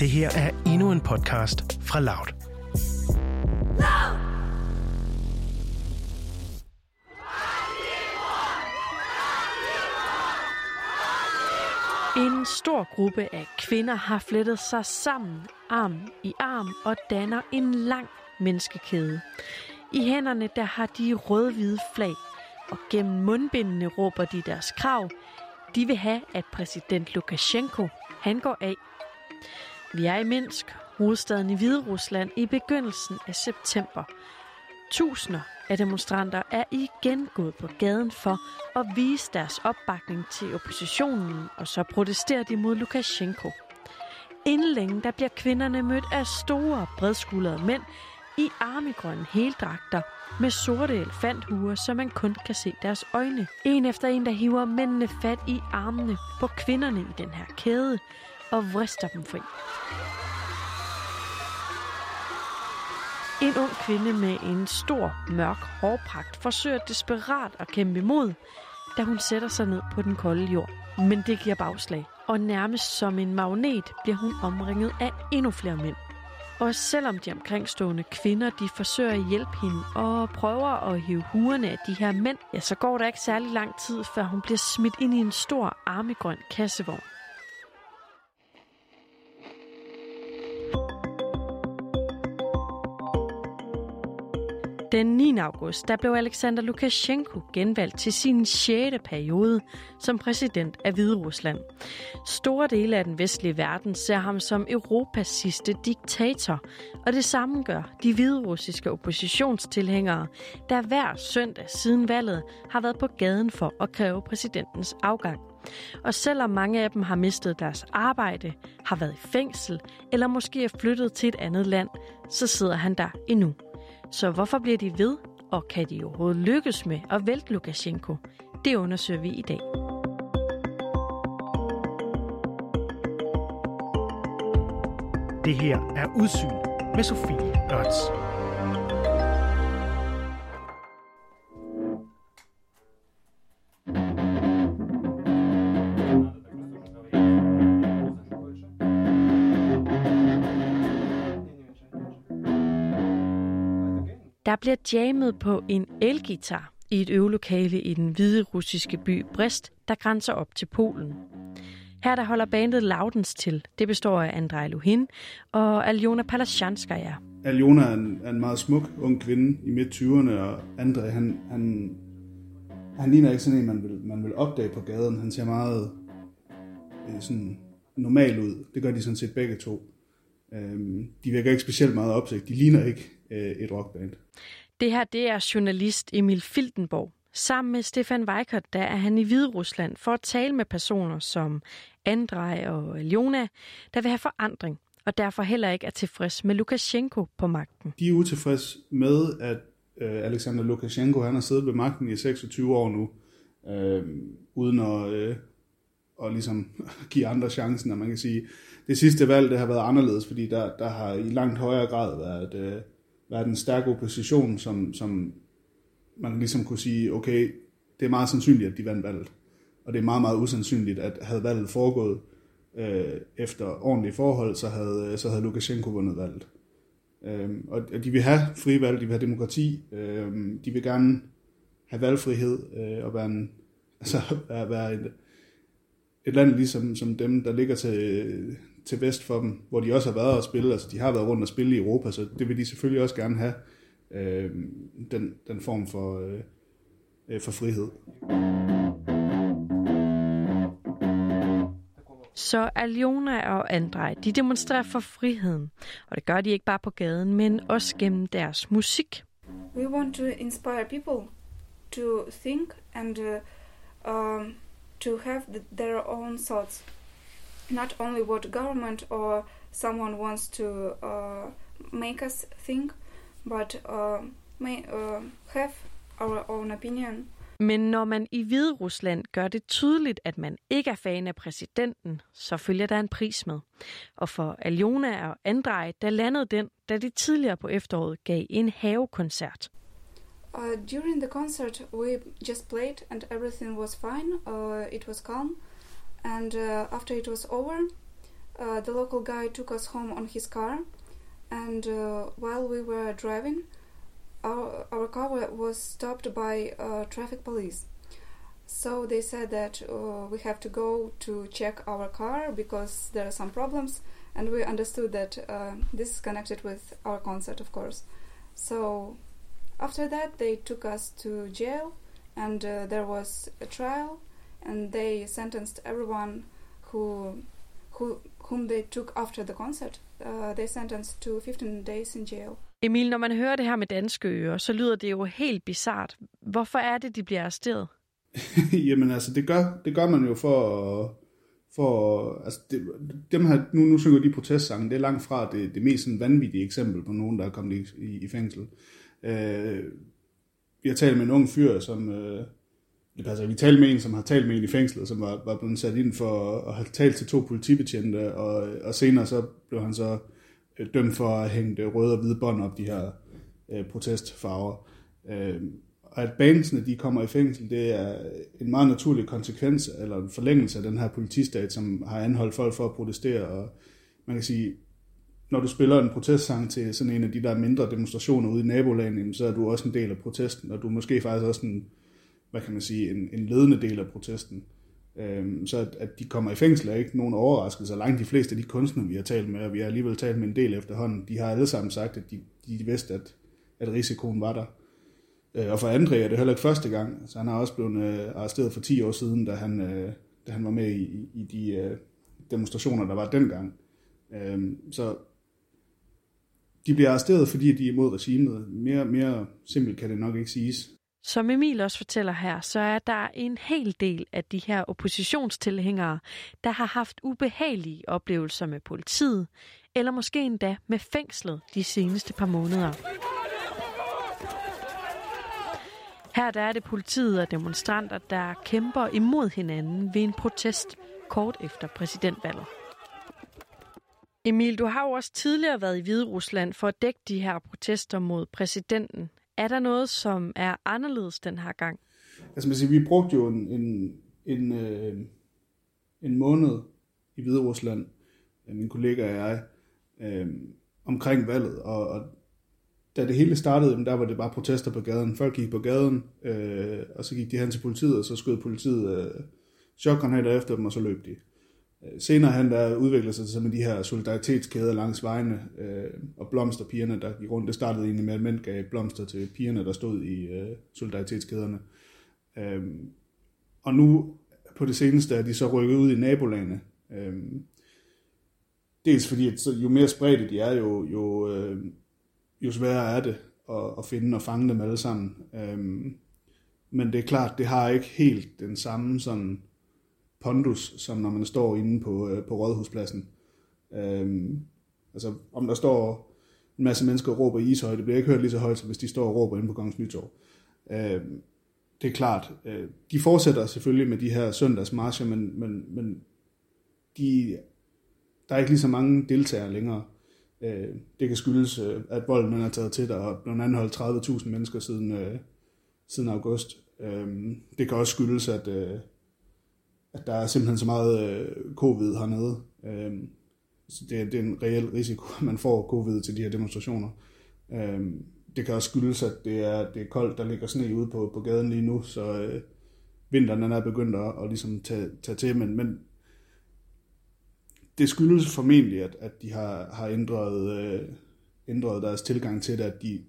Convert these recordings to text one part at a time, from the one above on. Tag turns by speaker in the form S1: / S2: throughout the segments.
S1: Det her er endnu en podcast fra Loud.
S2: En stor gruppe af kvinder har flettet sig sammen, arm i arm, og danner en lang menneskekæde. I hænderne der har de rød-hvide flag, og gennem mundbindene råber de deres krav. De vil have, at præsident Lukashenko han går af. Vi er i Minsk, hovedstaden i Hvide Rusland, i begyndelsen af september. Tusinder af demonstranter er igen gået på gaden for at vise deres opbakning til oppositionen, og så protesterer de mod Lukashenko. Inden længe der bliver kvinderne mødt af store, bredskuldrede mænd i armegrønne heldragter med sorte elefanthuer, så man kun kan se deres øjne. En efter en, der hiver mændene fat i armene på kvinderne i den her kæde og vrister dem fri. En ung kvinde med en stor, mørk hårpragt forsøger desperat at kæmpe imod, da hun sætter sig ned på den kolde jord. Men det giver bagslag, og nærmest som en magnet bliver hun omringet af endnu flere mænd. Og selvom de omkringstående kvinder de forsøger at hjælpe hende og prøver at hive huerne af de her mænd, ja, så går der ikke særlig lang tid, før hun bliver smidt ind i en stor armegrøn kassevogn. Den 9. august der blev Alexander Lukashenko genvalgt til sin 6. periode som præsident af Hvide Rusland. Store dele af den vestlige verden ser ham som Europas sidste diktator, og det samme gør de hviderussiske oppositionstilhængere, der hver søndag siden valget har været på gaden for at kræve præsidentens afgang. Og selvom mange af dem har mistet deres arbejde, har været i fængsel eller måske er flyttet til et andet land, så sidder han der endnu. Så hvorfor bliver de ved, og kan de overhovedet lykkes med at vælte Lukashenko? Det undersøger vi i dag.
S1: Det her er Udsyn med Sofie Ørts.
S2: Der bliver jammet på en elgitar i et øvelokale i den hvide russiske by Brest, der grænser op til Polen. Her der holder bandet Laudens til. Det består af Andrej Luhin og Aljona Palasjanskaya.
S3: Aljona er en, er en meget smuk ung kvinde i midt-20'erne, og Andrej, han, han, han ligner ikke sådan en, man vil, man vil opdage på gaden. Han ser meget øh, sådan normal ud. Det gør de sådan set begge to. Øhm, de virker ikke specielt meget opsigt. De ligner ikke øh, et rockband.
S2: Det her det er journalist Emil Filtenborg. Sammen med Stefan Weikert, der er han i Hvide Rusland for at tale med personer som Andrej og Aljona, der vil have forandring, og derfor heller ikke er tilfreds med Lukashenko på magten.
S3: De er utilfredse med, at øh, Alexander Lukashenko han har siddet ved magten i 26 år nu, øh, uden at, øh, og ligesom give andre chancen, og man kan sige. Det sidste valg det har været anderledes, fordi der, der har i langt højere grad været, øh, været en stærk opposition, som, som man ligesom kunne sige, okay, det er meget sandsynligt, at de vandt valget. Og det er meget, meget usandsynligt, at havde valget foregået øh, efter ordentlige forhold, så havde, øh, så havde Lukashenko vundet valget. Øh, og de vil have frivalg, de vil have demokrati, øh, de vil gerne have valgfrihed øh, og være, en, altså, være, være et, et land ligesom som dem, der ligger til, til vest for dem, hvor de også har været og spille, altså de har været rundt og spille i Europa, så det vil de selvfølgelig også gerne have, øh, den, den form for, øh, øh for frihed.
S2: Så Aljona og Andrej, de demonstrerer for friheden. Og det gør de ikke bare på gaden, men også gennem deres musik.
S4: We want to inspire people to think and uh, um, to have their own thoughts. Not only what government or someone wants to uh, make us think, but uh, may uh, have our own opinion.
S2: Men når man i Hvide Rusland gør det tydeligt, at man ikke er fan af præsidenten, så følger der en pris med. Og for Aljona og Andrej, der landede den, da de tidligere på efteråret gav en havekoncert.
S4: Uh, during the concert, we just played and everything was fine. Uh, it was calm. And uh, after it was over, uh, the local guy took us home on his car, and uh, while we were driving, our, our car was stopped by uh, traffic police. So they said that we have to go to check our car because there are some problems, and we understood that this is connected with our concert, of course. So after that, they took us to jail, and uh, there was a trial, and they sentenced everyone who, who whom they took after the concert. Uh, they sentenced to 15 days in jail.
S2: Emil, når man hører det her med danske ører, så lyder det jo helt bizart. Hvorfor er det, de bliver arresteret?
S3: Jamen altså, det gør, det gør man jo for at, for, altså det, dem her, nu, nu synger de protestsange, det er langt fra det, det mest sådan vanvittige eksempel på nogen, der er kommet i, i, i fængsel. Øh, jeg talte med en ung fyr, som, øh, det passer, vi talte med en, som har talt med en i fængslet, som var, var blevet sat ind for at have talt til to politibetjente, og, og senere så blev han så øh, dømt for at hænge øh, røde og hvide bånd op, de her øh, protestfarver. Øh, og at bandsene de kommer i fængsel, det er en meget naturlig konsekvens, eller en forlængelse af den her politistat, som har anholdt folk for at protestere. Og man kan sige, når du spiller en protestsang til sådan en af de der mindre demonstrationer ude i nabolagen, så er du også en del af protesten, og du er måske faktisk også en, hvad kan man sige, en, en ledende del af protesten. Øhm, så at, at de kommer i fængsel er ikke nogen overraskelse. Langt de fleste af de kunstnere, vi har talt med, og vi har alligevel talt med en del efterhånden, de har alle sammen sagt, at de, de vidste, at, at risikoen var der. Øh, og for André er det heller ikke første gang, så han har også blevet øh, arresteret for 10 år siden, da han, øh, da han var med i, i de øh, demonstrationer, der var dengang. Øh, så de bliver arresteret, fordi de er imod regimet. Mere, mere simpelt kan det nok ikke siges.
S2: Som Emil også fortæller her, så er der en hel del af de her oppositionstilhængere, der har haft ubehagelige oplevelser med politiet, eller måske endda med fængslet de seneste par måneder. Her der er det politiet og demonstranter, der kæmper imod hinanden ved en protest kort efter præsidentvalget. Emil, du har jo også tidligere været i Hvide Rusland for at dække de her protester mod præsidenten. Er der noget, som er anderledes den her gang?
S3: Altså man siger, vi brugte jo en, en, en, øh, en måned i Hvide Rusland, øh, min kollega og jeg, øh, omkring valget, og, og da det hele startede, der var det bare protester på gaden. Folk gik på gaden, øh, og så gik de hen til politiet, og så skød politiet øh, chokgranater efter dem, og så løb de. Øh, senere han der udviklede sig til med de her solidaritetskæder langs vejene, øh, og blomsterpigerne, der gik rundt. Det startede egentlig med, at mænd gav blomster til pigerne, der stod i øh, solidaritetskæderne. Øh, og nu på det seneste er de så rykket ud i nabolagene. Øh, dels fordi, at jo mere spredte de er, jo, jo, øh, jo sværere er det at, at finde og fange dem alle sammen. Øh, men det er klart, det har ikke helt den samme sådan pondus, som når man står inde på, øh, på Rådhuspladsen. Øhm, altså, om der står en masse mennesker og råber i ishøj, det bliver ikke hørt lige så højt, som hvis de står og råber inde på Kongens Nytorv. Øhm, det er klart, øh, de fortsætter selvfølgelig med de her søndagsmarscher, men, men, men de, der er ikke lige så mange deltagere længere. Øh, det kan skyldes, øh, at volden er taget til, der og blevet anholdt 30.000 mennesker siden, øh, siden august. Øh, det kan også skyldes, at, øh, at der er simpelthen så meget øh, covid hernede. Øh, så det, det er en reel risiko, at man får covid til de her demonstrationer. Øh, det kan også skyldes, at det er, det er koldt, der ligger sne ude på, på gaden lige nu, så øh, vinteren er begyndt at, at ligesom tage, tage til, men, men det skyldes formentlig, at, at de har, har ændret, øh, ændret deres tilgang til det, at de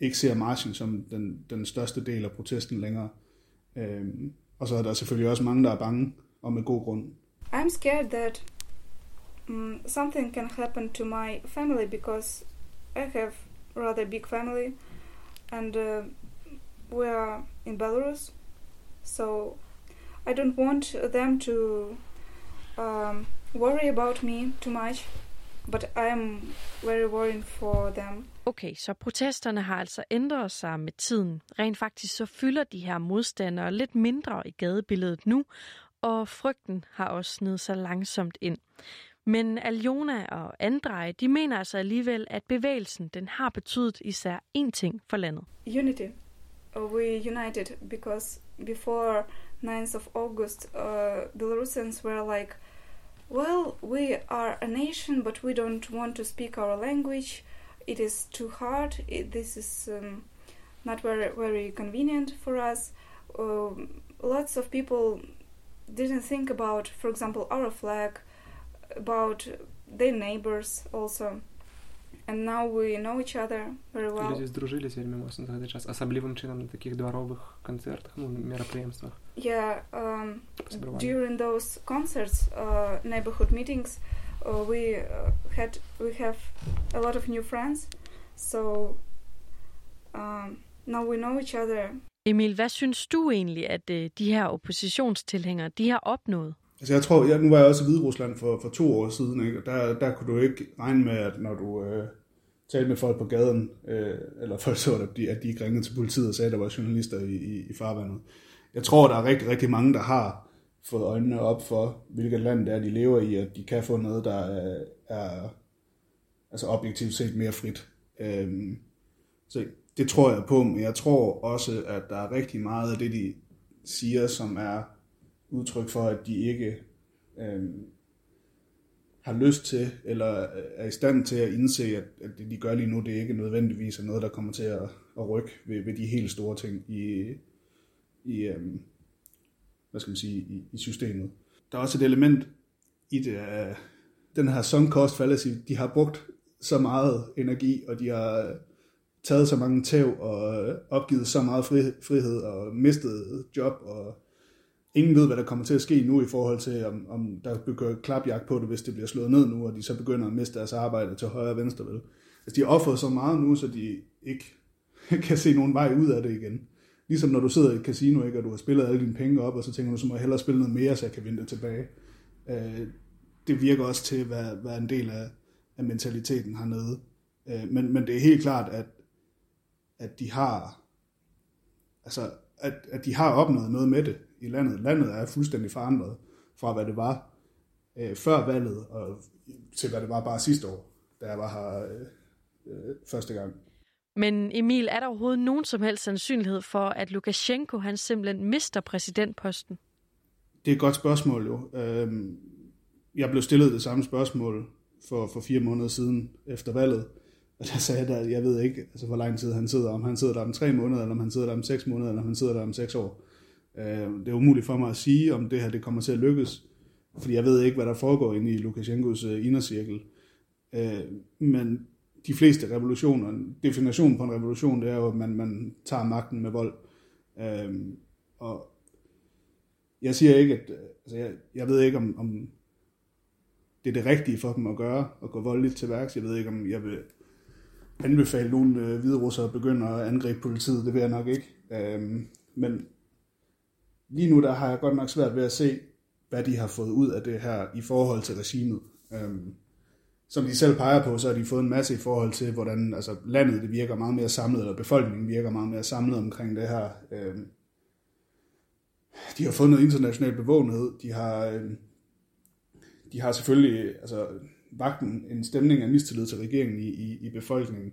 S3: ikke ser marchen som den, den største del af protesten længere. Øhm, og så er der selvfølgelig også mange, der er bange, og med god grund.
S4: I'm scared that um, something can happen to my family because I have rather big family and uh, we are in Belarus. So I don't want them to um, worry about me too much, but I am very worried for them.
S2: Okay, så protesterne har altså ændret sig med tiden. Rent faktisk så fylder de her modstandere lidt mindre i gadebilledet nu, og frygten har også snedet sig langsomt ind. Men Aljona og Andrej, de mener altså alligevel, at bevægelsen den har betydet især én ting for landet.
S4: Unity. We united because before 9th of August, uh, Belarusians were like well, we are a nation, but we don't want to speak our language. It is too hard. It, this is um, not very very convenient for us. Um lots of people didn't think about, for example, our flag, about their neighbors also. And now we know each other very well.
S5: Люди здружились вельмі моцна за гэты час асаблівым чынам на такіх дваровых канцэртах ну мерапрыемствах
S4: Yeah, um,
S5: сябравання.
S4: during those concerts, uh, neighborhood meetings, uh, we uh, had we have a lot of new friends. So um, now we know each other.
S2: Emil, hvad synes du egentlig, at øh, de her oppositionstilhængere, de har opnået?
S3: Altså jeg tror, jeg, nu var jeg også i Hvide Rusland for, for to år siden, ikke? og der, der kunne du ikke regne med, at når du øh, talte med folk på gaden, øh, eller folk så, at de, at de ikke ringede til politiet og sagde, at der var journalister i, i, i farvandet. Jeg tror, der er rigtig, rigtig mange, der har fået øjnene op for, hvilket land det er, de lever i, at de kan få noget, der er, er altså objektivt set mere frit. Øhm, så det tror jeg på, men jeg tror også, at der er rigtig meget af det, de siger, som er udtryk for, at de ikke øhm, har lyst til, eller øh, er i stand til at indse, at, at det, de gør lige nu, det ikke nødvendigvis er noget, der kommer til at, at rykke ved, ved de helt store ting i, i øhm, hvad skal man sige, i, i systemet. Der er også et element i det, af den her sunk cost fallacy, de har brugt så meget energi, og de har taget så mange tæv og opgivet så meget frihed og mistet job, og ingen ved, hvad der kommer til at ske nu i forhold til, om, om der begynder klapjagt på det, hvis det bliver slået ned nu, og de så begynder at miste deres arbejde til højre og venstre. Vel? Altså, de har offret så meget nu, så de ikke kan se nogen vej ud af det igen. Ligesom når du sidder i et casino, ikke, og du har spillet alle dine penge op, og så tænker du, så må jeg hellere spille noget mere, så jeg kan vinde det tilbage. Øh, det virker også til at være, være en del af, af mentaliteten hernede. Øh, men, men det er helt klart, at, at de har altså, at, at de har opnået noget med det i landet. Landet er fuldstændig forandret fra, hvad det var øh, før valget, og til hvad det var bare sidste år, da jeg var her øh, øh, første gang.
S2: Men Emil, er der overhovedet nogen som helst sandsynlighed for, at Lukashenko han simpelthen mister præsidentposten?
S3: Det er et godt spørgsmål jo. Øhm, jeg blev stillet det samme spørgsmål for, for fire måneder siden efter valget, og der sagde jeg, at jeg ved ikke, altså, hvor lang tid han sidder, om han sidder der om tre måneder, eller om han sidder der om seks måneder, eller om han sidder der om seks år. Øhm, det er umuligt for mig at sige, om det her det kommer til at lykkes, fordi jeg ved ikke, hvad der foregår inde i Lukashenkos øh, indercirkel. Øh, men de fleste revolutioner, definitionen på en revolution, det er jo, at man, man tager magten med vold. Øhm, og jeg siger ikke, at altså jeg, jeg ved ikke, om, om det er det rigtige for dem at gøre, at gå voldeligt til værks. Jeg ved ikke, om jeg vil anbefale nogen øh, hvide russere at begynde at angribe politiet. Det vil jeg nok ikke. Øhm, men lige nu der har jeg godt nok svært ved at se, hvad de har fået ud af det her i forhold til regimet. Øhm, som de selv peger på, så har de fået en masse i forhold til, hvordan altså, landet det virker meget mere samlet, eller befolkningen virker meget mere samlet omkring det her. Øh, de har fået noget international bevågenhed. De har, øh, de har selvfølgelig altså, vagten en stemning af mistillid til regeringen i, i, i befolkningen.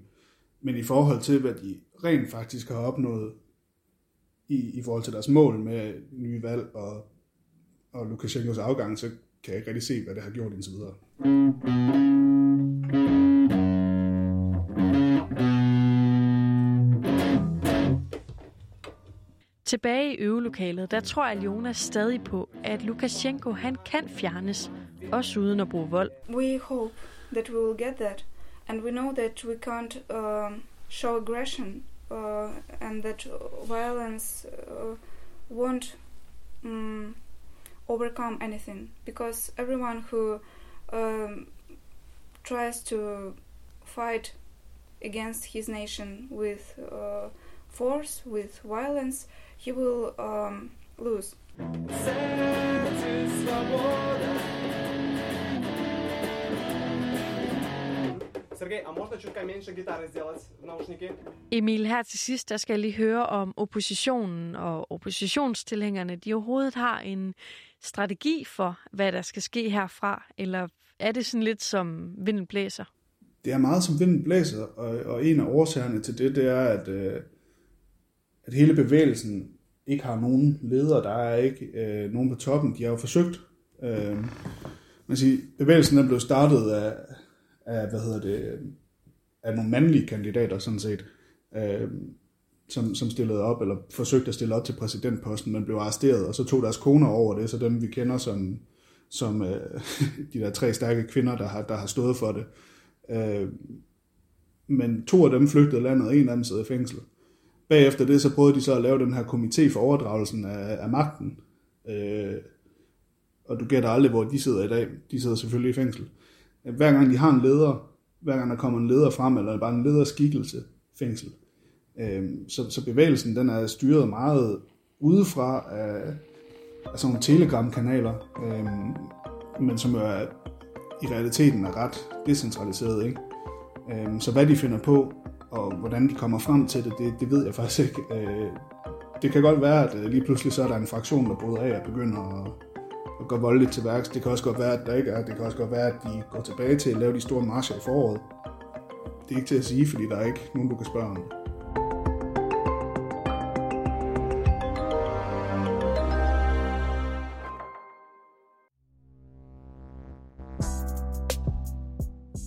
S3: Men i forhold til, hvad de rent faktisk har opnået i, i forhold til deres mål med nye valg og, og Lukashenkos afgang, så kan jeg ikke rigtig se, hvad det har gjort indtil videre.
S2: Tilbage i øvelokalet, der tror Aljona stadig på, at Lukashenko han kan fjernes, også uden at bruge vold.
S4: We hope that we will get that, and we know that we can't um show aggression uh, and that violence uh, won't um, overcome anything because everyone who um, tries to fight against his nation with uh, force, with violence, he will um, lose.
S5: Сергей, а можно чутка меньше гитары сделать в наушники?
S2: Emil, her til sidst, der skal jeg lige høre om oppositionen og oppositionstilhængerne, de overhovedet har en strategi for, hvad der skal ske herfra, eller er det sådan lidt som vinden blæser?
S3: Det er meget som vinden blæser, og, og en af årsagerne til det, det er, at, øh, at hele bevægelsen ikke har nogen leder. Der er ikke øh, nogen på toppen. De har jo forsøgt. Øh, man siger, bevægelsen er blev startet af, af, hvad hedder det, af nogle mandlige kandidater sådan set, øh, som, som stillede op, eller forsøgte at stille op til præsidentposten, men blev arresteret, og så tog deres koner over det, så dem vi kender som, som øh, de der tre stærke kvinder, der har, der har stået for det. Øh, men to af dem flygtede landet, og en af dem sad i fængsel. Bagefter det, så prøvede de så at lave den her komité for overdragelsen af, af magten. Øh, og du gætter aldrig, hvor de sidder i dag. De sidder selvfølgelig i fængsel. Hver gang de har en leder, hver gang der kommer en leder frem, eller bare en lederskikkelse, fængsel. Øh, så, så bevægelsen, den er styret meget udefra af, af sådan nogle telegramkanaler, øh, men som jo er, i realiteten er ret decentraliseret. Ikke? Øh, så hvad de finder på, og hvordan de kommer frem til det, det, det ved jeg faktisk ikke. Øh, det kan godt være, at øh, lige pludselig så er der en fraktion, der bryder af og begynder at, at gå voldeligt til værks. Det kan også godt være, at der ikke er. Det kan også godt være, at de går tilbage til at lave de store marcher i foråret. Det er ikke til at sige, fordi der er ikke nogen, du kan spørge om